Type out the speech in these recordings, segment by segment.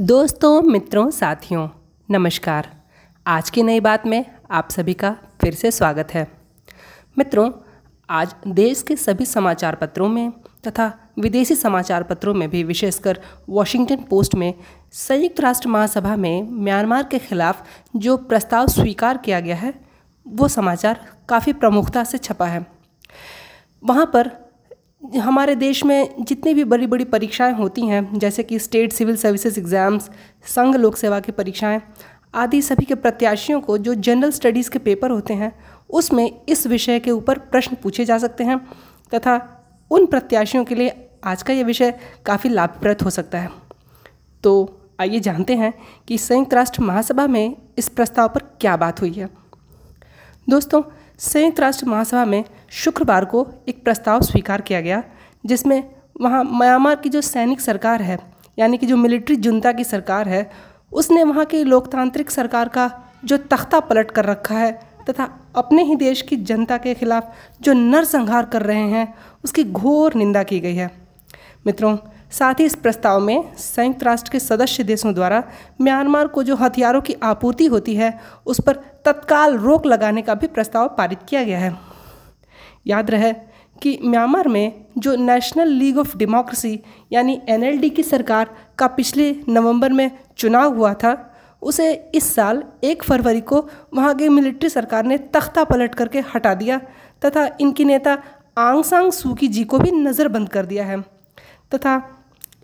दोस्तों, मित्रों, साथियों, नमस्कार। आज की नई बात में आप सभी का फिर से स्वागत है। मित्रों, आज देश के सभी समाचार पत्रों में तथा विदेशी समाचार पत्रों में भी विशेषकर वॉशिंगटन पोस्ट में संयुक्त राष्ट्र महासभा में म्यांमार के खिलाफ जो प्रस्ताव स्वीकार किया गया है, वो समाचार काफ़ी प्रमुखता से छपा है। वहाँ पर हमारे देश में जितनी भी बड़ी बड़ी परीक्षाएँ होती हैं, जैसे कि स्टेट सिविल सर्विसेज़ एग्ज़ाम्स संघ लोक सेवा की परीक्षाएँ, आदि सभी के प्रत्याशियों को जो जनरल स्टडीज़ के पेपर होते हैं, उसमें इस विषय के ऊपर प्रश्न पूछे जा सकते हैं, तथा उन प्रत्याशियों के लिए आज का ये विषय काफ़ी लाभप्रद हो सकता है। तो आइए जानते हैं कि संयुक्त राष्ट्र महासभा में इस प्रस्ताव पर क्या बात हुई है। दोस्तों, संयुक्त राष्ट्र महासभा में शुक्रवार को एक प्रस्ताव स्वीकार किया गया, जिसमें वहाँ म्यांमार की जो सैनिक सरकार है, यानी कि जो मिलिट्री जुनता की सरकार है, उसने वहाँ की लोकतांत्रिक सरकार का जो तख्ता पलट कर रखा है, तथा अपने ही देश की जनता के खिलाफ जो नरसंहार कर रहे हैं, उसकी घोर निंदा की गई है। मित्रों साथ ही इस प्रस्ताव में संयुक्त राष्ट्र के सदस्य देशों द्वारा म्यांमार को जो हथियारों की आपूर्ति होती है, उस पर तत्काल रोक लगाने का भी प्रस्ताव पारित किया गया है। याद रहे कि म्यांमार में जो नेशनल लीग ऑफ़ डेमोक्रेसी यानी एनएलडी की सरकार का पिछले नवंबर में चुनाव हुआ था, उसे इस साल एक फरवरी को वहाँ की मिलिट्री सरकार ने तख्ता पलट करके हटा दिया तथा इनकी नेता आंग सांग सूकी जी को भी नज़रबंद कर दिया है। तथा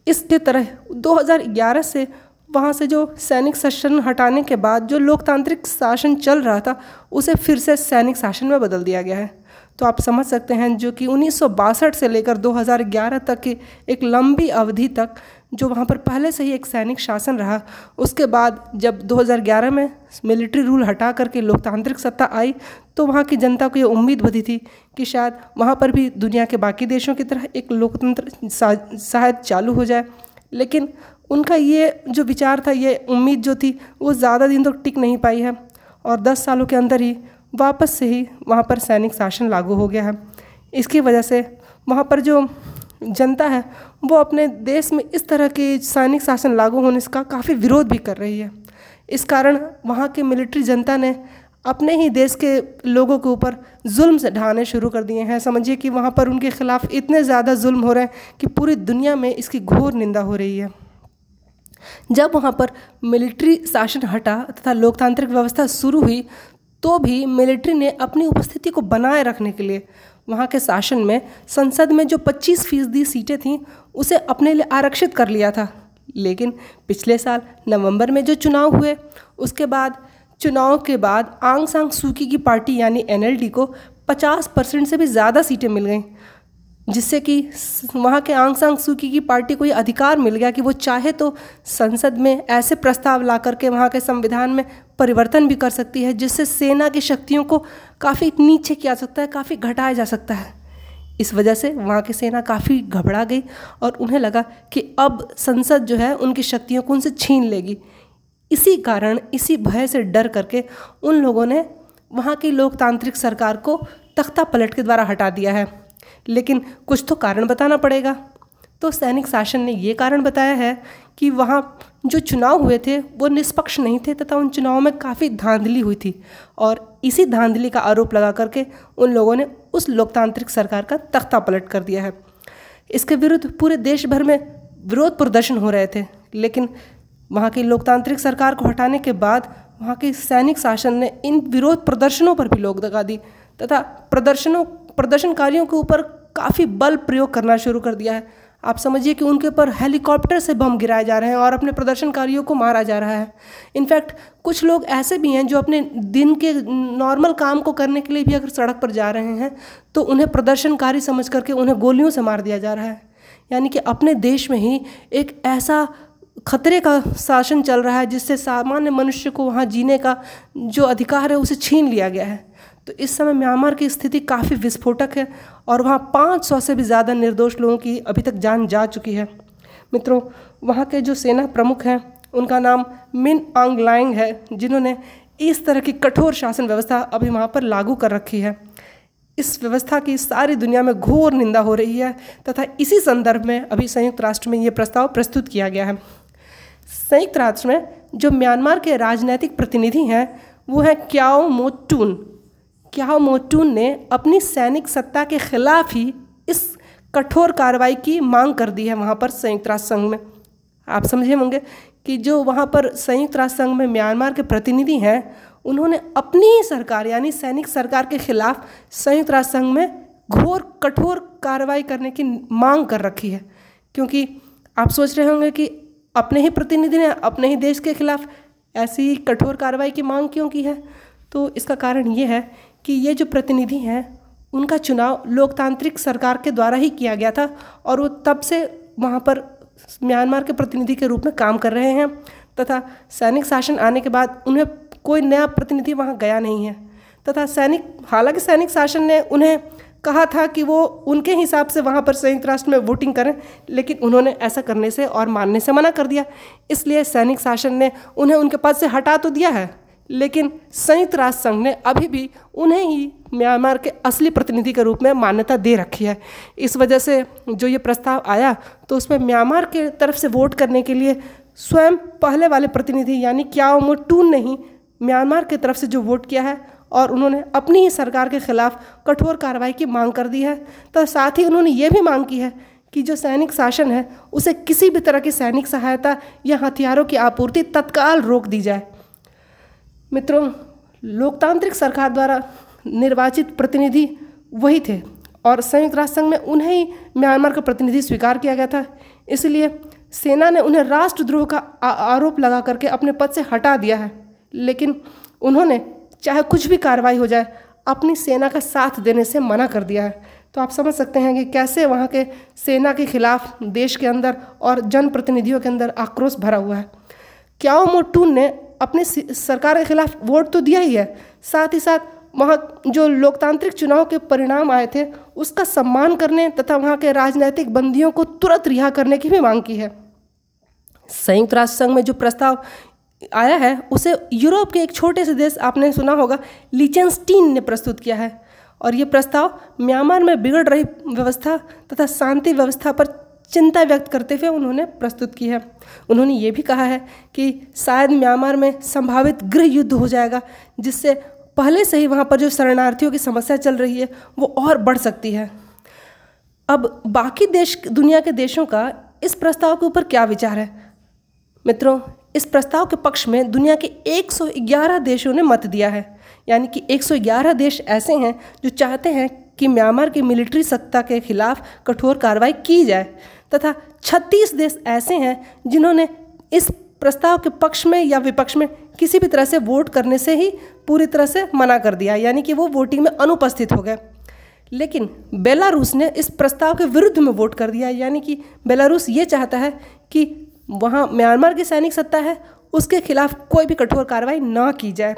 इसके तरह 2011 से वहाँ से जो सैनिक शासन हटाने के बाद जो लोकतांत्रिक शासन चल रहा था, उसे फिर से सैनिक शासन में बदल दिया गया है। तो आप समझ सकते हैं जो कि उन्नीस सौ बासठ से लेकर 2011 तक की एक लंबी अवधि तक जो वहाँ पर पहले से ही एक सैनिक शासन रहा, उसके बाद जब 2011 में मिलिट्री रूल हटा करके लोकतांत्रिक सत्ता आई तो वहाँ की जनता को ये उम्मीद बधी थी कि शायद वहाँ पर भी दुनिया के बाकी देशों की तरह एक लोकतंत्र शायद चालू हो जाए। लेकिन उनका ये जो विचार था, ये उम्मीद जो थी, वो ज़्यादा दिन तक तो टिक नहीं पाई है और दस सालों के अंदर ही वापस से ही वहाँ पर सैनिक शासन लागू हो गया है। इसकी वजह से वहाँ पर जो जनता है वो अपने देश में इस तरह के सैनिक शासन लागू होने का काफ़ी विरोध भी कर रही है। इस कारण वहाँ के मिलिट्री जनता ने अपने ही देश के लोगों के ऊपर जुल्म से ढाने शुरू कर दिए हैं। समझिए कि वहाँ पर उनके खिलाफ इतने ज़्यादा जुल्म हो रहे हैं कि पूरी दुनिया में इसकी घोर निंदा हो रही है। जब वहाँ पर मिलिट्री शासन हटा तथा लोकतांत्रिक व्यवस्था शुरू हुई तो भी मिलिट्री ने अपनी उपस्थिति को बनाए रखने के लिए वहाँ के शासन में संसद में जो 25 फ़ीसदी सीटें थीं, उसे अपने लिए आरक्षित कर लिया था। लेकिन पिछले साल नवंबर में जो चुनाव हुए, उसके बाद, चुनाव के बाद आंग सांग सूकी की पार्टी यानी एनएलडी को 50 परसेंट से भी ज़्यादा सीटें मिल गईं। जिससे कि वहाँ के आंग सांग सूकी की पार्टी को ये अधिकार मिल गया कि वो चाहे तो संसद में ऐसे प्रस्ताव ला करके वहाँ के संविधान में परिवर्तन भी कर सकती है, जिससे सेना की शक्तियों को काफ़ी नीचे किया जा सकता है, काफ़ी घटाया जा सकता है। इस वजह से वहाँ की सेना काफ़ी घबरा गई और उन्हें लगा कि अब संसद जो है उनकी शक्तियों को उनसे छीन लेगी। इसी कारण, इसी भय से डर करके उन लोगों ने वहाँ की लोकतांत्रिक सरकार को तख्ता पलट के द्वारा हटा दिया है। लेकिन कुछ तो कारण बताना पड़ेगा। तो सैनिक शासन ने ये कारण बताया है कि वहाँ जो चुनाव हुए थे, वो निष्पक्ष नहीं थे तथा उन चुनावों में काफ़ी धांधली हुई थी और इसी धांधली का आरोप लगा करके उन लोगों ने उस लोकतांत्रिक सरकार का तख्ता पलट कर दिया है। इसके विरुद्ध पूरे देश भर में विरोध प्रदर्शन हो रहे थे, लेकिन वहाँ की लोकतांत्रिक सरकार को हटाने के बाद वहाँ के सैनिक शासन ने इन विरोध प्रदर्शनों पर भी रोक लगा दी तथा प्रदर्शनों प्रदर्शनकारियों के ऊपर काफ़ी बल प्रयोग करना शुरू कर दिया है। आप समझिए कि उनके ऊपर हेलीकॉप्टर से बम गिराए जा रहे हैं और अपने प्रदर्शनकारियों को मारा जा रहा है। इनफैक्ट, कुछ लोग ऐसे भी हैं जो अपने दिन के नॉर्मल काम को करने के लिए भी अगर सड़क पर जा रहे हैं तो उन्हें प्रदर्शनकारी समझ करके उन्हें गोलियों से मार दिया जा रहा है। यानी कि अपने देश में ही एक ऐसा खतरे का शासन चल रहा है जिससे सामान्य मनुष्य को वहाँ जीने का जो अधिकार है, उसे छीन लिया गया है। तो इस समय म्यांमार की स्थिति काफ़ी विस्फोटक है और वहाँ पाँच सौ से भी ज़्यादा निर्दोष लोगों की अभी तक जान जा चुकी है। मित्रों, वहाँ के जो सेना प्रमुख हैं, उनका नाम मिन आंग लाइंग है, जिन्होंने इस तरह की कठोर शासन व्यवस्था अभी वहाँ पर लागू कर रखी है। इस व्यवस्था की सारी दुनिया में घोर निंदा हो रही है तथा इसी संदर्भ में अभी संयुक्त राष्ट्र में ये प्रस्ताव प्रस्तुत किया गया है। संयुक्त राष्ट्र में जो म्यांमार के राजनैतिक प्रतिनिधि हैं, वो हैं क्याओ मोटून क्याओ मोटून ने अपनी सैनिक सत्ता के खिलाफ ही इस कठोर कार्रवाई की मांग कर दी है वहाँ पर संयुक्त राष्ट्र संघ में। आप समझे होंगे कि जो वहाँ पर संयुक्त राष्ट्र संघ में म्यांमार के प्रतिनिधि हैं, उन्होंने अपनी ही सरकार, यानी सैनिक सरकार के खिलाफ संयुक्त राष्ट्र संघ में घोर कठोर कार्रवाई करने की मांग कर रखी है। क्योंकि आप सोच रहे होंगे कि अपने ही प्रतिनिधि ने अपने ही देश के खिलाफ ऐसी कठोर कार्रवाई की मांग क्यों की है? तो इसका कारण ये है कि ये जो प्रतिनिधि हैं, उनका चुनाव लोकतांत्रिक सरकार के द्वारा ही किया गया था और वो तब से वहाँ पर म्यांमार के प्रतिनिधि के रूप में काम कर रहे हैं तथा सैनिक शासन आने के बाद उन्हें कोई नया प्रतिनिधि वहाँ गया नहीं है तथा सैनिक, हालाँकि सैनिक शासन ने उन्हें कहा था कि वो उनके हिसाब से वहाँ पर संयुक्त राष्ट्र में वोटिंग करें, लेकिन उन्होंने ऐसा करने से और मानने से मना कर दिया। इसलिए सैनिक शासन ने उन्हें उनके पद से हटा तो दिया है। लेकिन संयुक्त राष्ट्र संघ ने अभी भी उन्हें ही म्यांमार के असली प्रतिनिधि के रूप में मान्यता दे रखी है। इस वजह से जो ये प्रस्ताव आया तो उसमें म्यांमार के तरफ़ से वोट करने के लिए स्वयं पहले वाले प्रतिनिधि यानी क्या क्याओ मोटून ने ही म्यांमार की तरफ़ से जो वोट किया है और उन्होंने अपनी ही सरकार के खिलाफ कठोर कार्रवाई की मांग कर दी है। तो साथ ही उन्होंने ये भी मांग की है कि जो सैनिक शासन है, उसे किसी भी तरह की सैनिक सहायता या हथियारों की आपूर्ति तत्काल रोक दी जाए। मित्रों, लोकतांत्रिक सरकार द्वारा निर्वाचित प्रतिनिधि वही थे और संयुक्त राष्ट्र संघ में उन्हें ही म्यांमार का प्रतिनिधि स्वीकार किया गया था। इसलिए सेना ने उन्हें राष्ट्रद्रोह का आरोप लगा करके अपने पद से हटा दिया है। लेकिन उन्होंने चाहे कुछ भी कार्रवाई हो जाए, अपनी सेना का साथ देने से मना कर दिया है। तो आप समझ सकते हैं कि कैसे वहाँ के सेना के खिलाफ देश के अंदर और जनप्रतिनिधियों के अंदर आक्रोश भरा हुआ है। क्याओ मोटून ने अपने सरकार के खिलाफ वोट तो दिया ही है। साथ ही साथ वहाँ जो लोकतांत्रिक चुनाव के परिणाम आए थे, उसका सम्मान करने तथा वहाँ के राजनीतिक बंदियों को तुरंत रिहा करने की भी मांग की है। संयुक्त राष्ट्र संघ में जो प्रस्ताव आया है, उसे यूरोप के एक छोटे से देश आपने सुना होगा, लिचेंस्टीन ने प्रस्तुत किया है। और ये प्रस्ताव म्यांमार में बिगड़ रही व्यवस्था तथा शांति व्यवस्था पर चिंता व्यक्त करते हुए उन्होंने प्रस्तुत की है। उन्होंने ये भी कहा है कि शायद म्यांमार में संभावित गृह युद्ध हो जाएगा, जिससे पहले से ही वहाँ पर जो शरणार्थियों की समस्या चल रही है, वो और बढ़ सकती है। अब बाकी देश, दुनिया के देशों का इस प्रस्ताव के ऊपर क्या विचार है? मित्रों, इस प्रस्ताव के पक्ष में दुनिया के 111 देशों ने मत दिया है। यानी कि 111 देश ऐसे हैं जो चाहते हैं कि म्यांमार की मिलिट्री सत्ता के खिलाफ कठोर कार्रवाई की जाए। तथा 36 देश ऐसे हैं जिन्होंने इस प्रस्ताव के पक्ष में या विपक्ष में किसी भी तरह से वोट करने से ही पूरी तरह से मना कर दिया, यानी कि वो वोटिंग में अनुपस्थित हो गए। लेकिन बेलारूस ने इस प्रस्ताव के विरुद्ध में वोट कर दिया, यानी कि बेलारूस ये चाहता है कि वहाँ म्यांमार की सैनिक सत्ता है, उसके खिलाफ कोई भी कठोर कार्रवाई ना की जाए।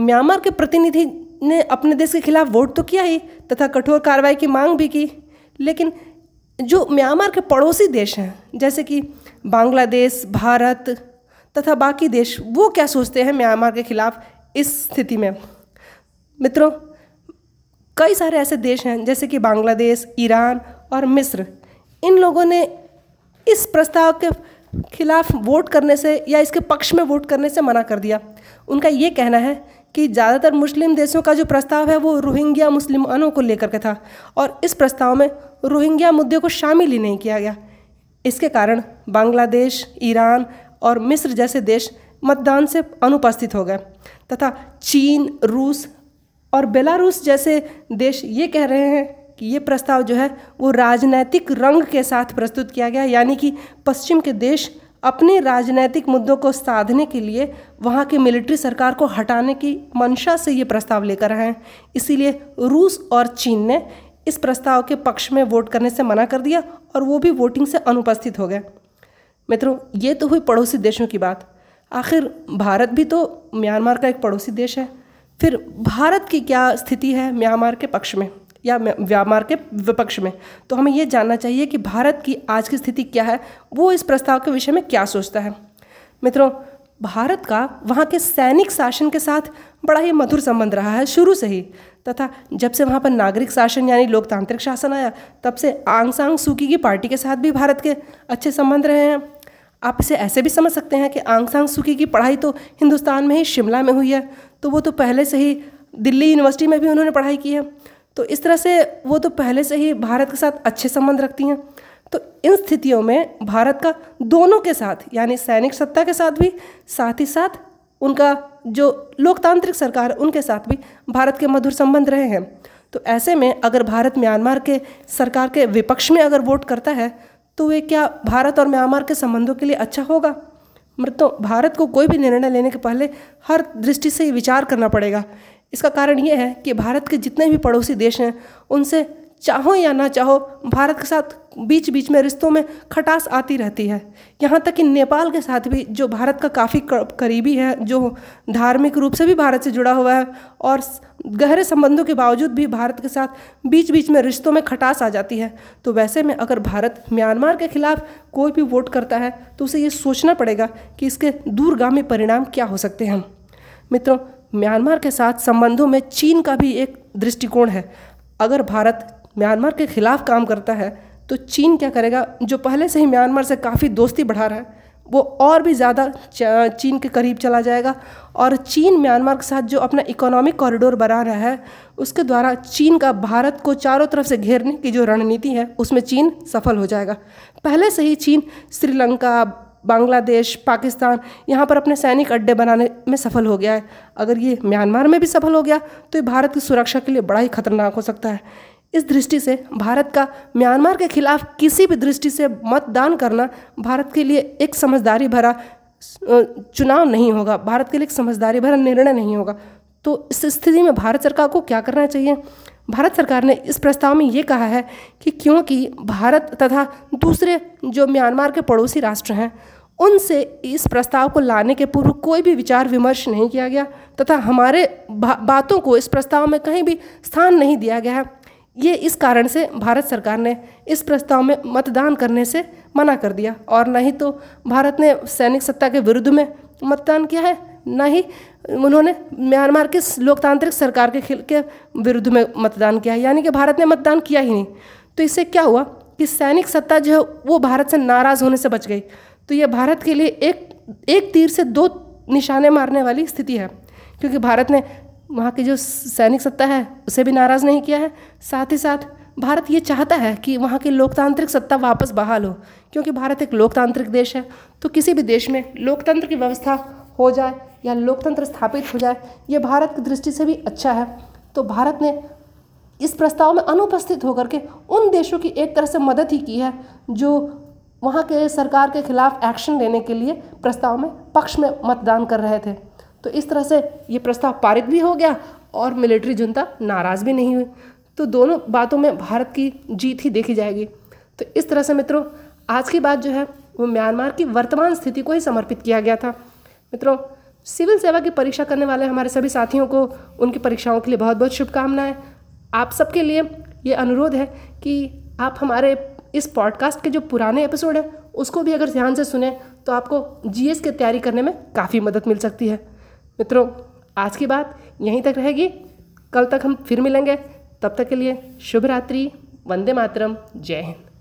म्यांमार के प्रतिनिधि ने अपने देश के खिलाफ वोट तो किया ही, तथा कठोर कार्रवाई की मांग भी की, लेकिन जो म्यांमार के पड़ोसी देश हैं, जैसे कि बांग्लादेश, भारत तथा बाकी देश, वो क्या सोचते हैं म्यांमार के खिलाफ इस स्थिति में? मित्रों, कई सारे ऐसे देश हैं, जैसे कि बांग्लादेश, ईरान और मिस्र। इन लोगों ने इस प्रस्ताव के खिलाफ वोट करने से या इसके पक्ष में वोट करने से मना कर दिया। उनका ये कहना है कि ज़्यादातर मुस्लिम देशों का जो प्रस्ताव है वो रोहिंग्या मुस्लिमानों को लेकर के था और इस प्रस्ताव में रोहिंग्या मुद्दे को शामिल ही नहीं किया गया। इसके कारण बांग्लादेश, ईरान और मिस्र जैसे देश मतदान से अनुपस्थित हो गए तथा चीन, रूस और बेलारूस जैसे देश ये कह रहे हैं कि ये प्रस्ताव जो है वो राजनैतिक रंग के साथ प्रस्तुत किया गया, यानी कि पश्चिम के देश अपने राजनैतिक मुद्दों को साधने के लिए वहाँ की मिलिट्री सरकार को हटाने की मंशा से ये प्रस्ताव लेकर आए हैं। इसीलिए रूस और चीन ने इस प्रस्ताव के पक्ष में वोट करने से मना कर दिया और वो भी वोटिंग से अनुपस्थित हो गए। मित्रों, ये तो हुई पड़ोसी देशों की बात। आखिर भारत भी तो म्यांमार का एक पड़ोसी देश है। फिर भारत की क्या स्थिति है म्यांमार के पक्ष में? या म्यांमार के विपक्ष में। तो हमें ये जानना चाहिए कि भारत की आज की स्थिति क्या है, वो इस प्रस्ताव के विषय में क्या सोचता है। मित्रों, भारत का वहाँ के सैनिक शासन के साथ बड़ा ही मधुर संबंध रहा है शुरू से ही। तथा जब से वहाँ पर नागरिक शासन यानी लोकतांत्रिक शासन आया, तब से आंग सांग सूकी की पार्टी के साथ भी भारत के अच्छे संबंध रहे हैं। आप इसे ऐसे भी समझ सकते हैं कि आंग सांग सुकी की पढ़ाई तो हिंदुस्तान में ही शिमला में हुई है तो वो तो पहले से ही दिल्ली यूनिवर्सिटी में भी उन्होंने पढ़ाई की है। तो इस तरह से वो तो पहले से ही भारत के साथ अच्छे संबंध रखती हैं। तो इन स्थितियों में भारत का दोनों के साथ, यानी सैनिक सत्ता के साथ भी, साथ ही साथ उनका जो लोकतांत्रिक सरकार उनके साथ भी भारत के मधुर संबंध रहे हैं। तो ऐसे में अगर भारत म्यांमार के सरकार के विपक्ष में अगर वोट करता है तो वे क्या भारत और म्यांमार के संबंधों के लिए अच्छा होगा? तो भारत को कोई भी निर्णय लेने के पहले हर दृष्टि से ही विचार करना पड़ेगा। इसका कारण ये है कि भारत के जितने भी पड़ोसी देश हैं, उनसे चाहो या ना चाहो, भारत के साथ बीच बीच में रिश्तों में खटास आती रहती है। यहाँ तक कि नेपाल के साथ भी, जो भारत का काफ़ी करीबी है, जो धार्मिक रूप से भी भारत से जुड़ा हुआ है, और गहरे संबंधों के बावजूद भी भारत के साथ बीच बीच में रिश्तों में खटास आ जाती है। तो वैसे में अगर भारत म्यांमार के खिलाफ कोई भी वोट करता है तो उसे ये सोचना पड़ेगा कि इसके दूरगामी परिणाम क्या हो सकते हैं। मित्रों म्यांमार के साथ संबंधों में चीन का भी एक दृष्टिकोण है। अगर भारत म्यांमार के खिलाफ काम करता है तो चीन क्या करेगा? जो पहले से ही म्यांमार से काफ़ी दोस्ती बढ़ा रहा है, वो और भी ज़्यादा चीन के करीब चला जाएगा। और चीन म्यांमार के साथ जो अपना इकोनॉमिक कॉरिडोर बना रहा है, उसके द्वारा चीन का भारत को चारों तरफ़ से घेरने की जो रणनीति है, उसमें चीन सफल हो जाएगा। पहले से ही चीन श्रीलंका बांग्लादेश, पाकिस्तान, यहाँ पर अपने सैनिक अड्डे बनाने में सफल हो गया है। अगर ये म्यांमार में भी सफल हो गया तो ये भारत की सुरक्षा के लिए बड़ा ही खतरनाक हो सकता है। इस दृष्टि से भारत का, म्यांमार के खिलाफ किसी भी दृष्टि से मतदान करना भारत के लिए एक समझदारी भरा चुनाव नहीं होगा। भारत के लिए एक समझदारी भरा निर्णय नहीं होगा। तो इस स्थिति में भारत सरकार को क्या करना चाहिए? भारत सरकार ने इस प्रस्ताव में ये कहा है कि क्योंकि भारत तथा दूसरे जो म्यांमार के पड़ोसी राष्ट्र हैं उनसे इस प्रस्ताव को लाने के पूर्व कोई भी विचार विमर्श नहीं किया गया तथा हमारे बा, बातों को इस प्रस्ताव में कहीं भी स्थान नहीं दिया गया है। ये इस कारण से भारत सरकार ने इस प्रस्ताव में मतदान करने से मना कर दिया और न ही तो भारत ने सैनिक सत्ता के विरुद्ध में मतदान किया है न ही उन्होंने म्यांमार के लोकतांत्रिक सरकार के खिल, के विरुद्ध में मतदान किया है, यानी कि भारत ने मतदान किया ही नहीं। तो इससे क्या हुआ कि सैनिक सत्ता जो है, वो भारत से नाराज़ होने से बच गई। तो ये भारत के लिए एक एक तीर से दो निशाने मारने वाली स्थिति है, क्योंकि भारत ने वहाँ की जो सैनिक सत्ता है, उसे भी नाराज़ नहीं किया है। साथ ही साथ, भारत ये चाहता है कि वहाँ की लोकतांत्रिक सत्ता वापस बहाल हो, क्योंकि भारत एक लोकतांत्रिक देश है। तो किसी भी देश में लोकतंत्र की व्यवस्था हो जाए या लोकतंत्र स्थापित हो जाए, ये भारत की दृष्टि से भी अच्छा है। तो भारत ने इस प्रस्ताव में अनुपस्थित होकर के उन देशों की एक तरह से मदद ही की है, जो वहाँ के सरकार के खिलाफ एक्शन लेने के लिए प्रस्ताव में पक्ष में मतदान कर रहे थे। तो इस तरह से ये प्रस्ताव पारित भी हो गया और मिलिट्री जनता नाराज़ भी नहीं हुई। तो दोनों बातों में भारत की जीत ही देखी जाएगी। तो इस तरह से मित्रों, आज की बात जो है, वो म्यांमार की वर्तमान स्थिति को ही समर्पित किया गया था। मित्रों, सिविल सेवा की परीक्षा करने वाले हमारे सभी साथियों को उनकी परीक्षाओं के लिए बहुत बहुत शुभकामनाएँ। आप सबके लिए ये अनुरोध है कि आप हमारे इस पॉडकास्ट के जो पुराने एपिसोड हैं, उसको भी अगर ध्यान से सुने तो आपको जीएस की तैयारी करने में काफ़ी मदद मिल सकती है। मित्रों, आज की बात यहीं तक रहेगी। कल तक हम फिर मिलेंगे। तब तक के लिए शुभ रात्रि वंदे मातरम। जय हिंद।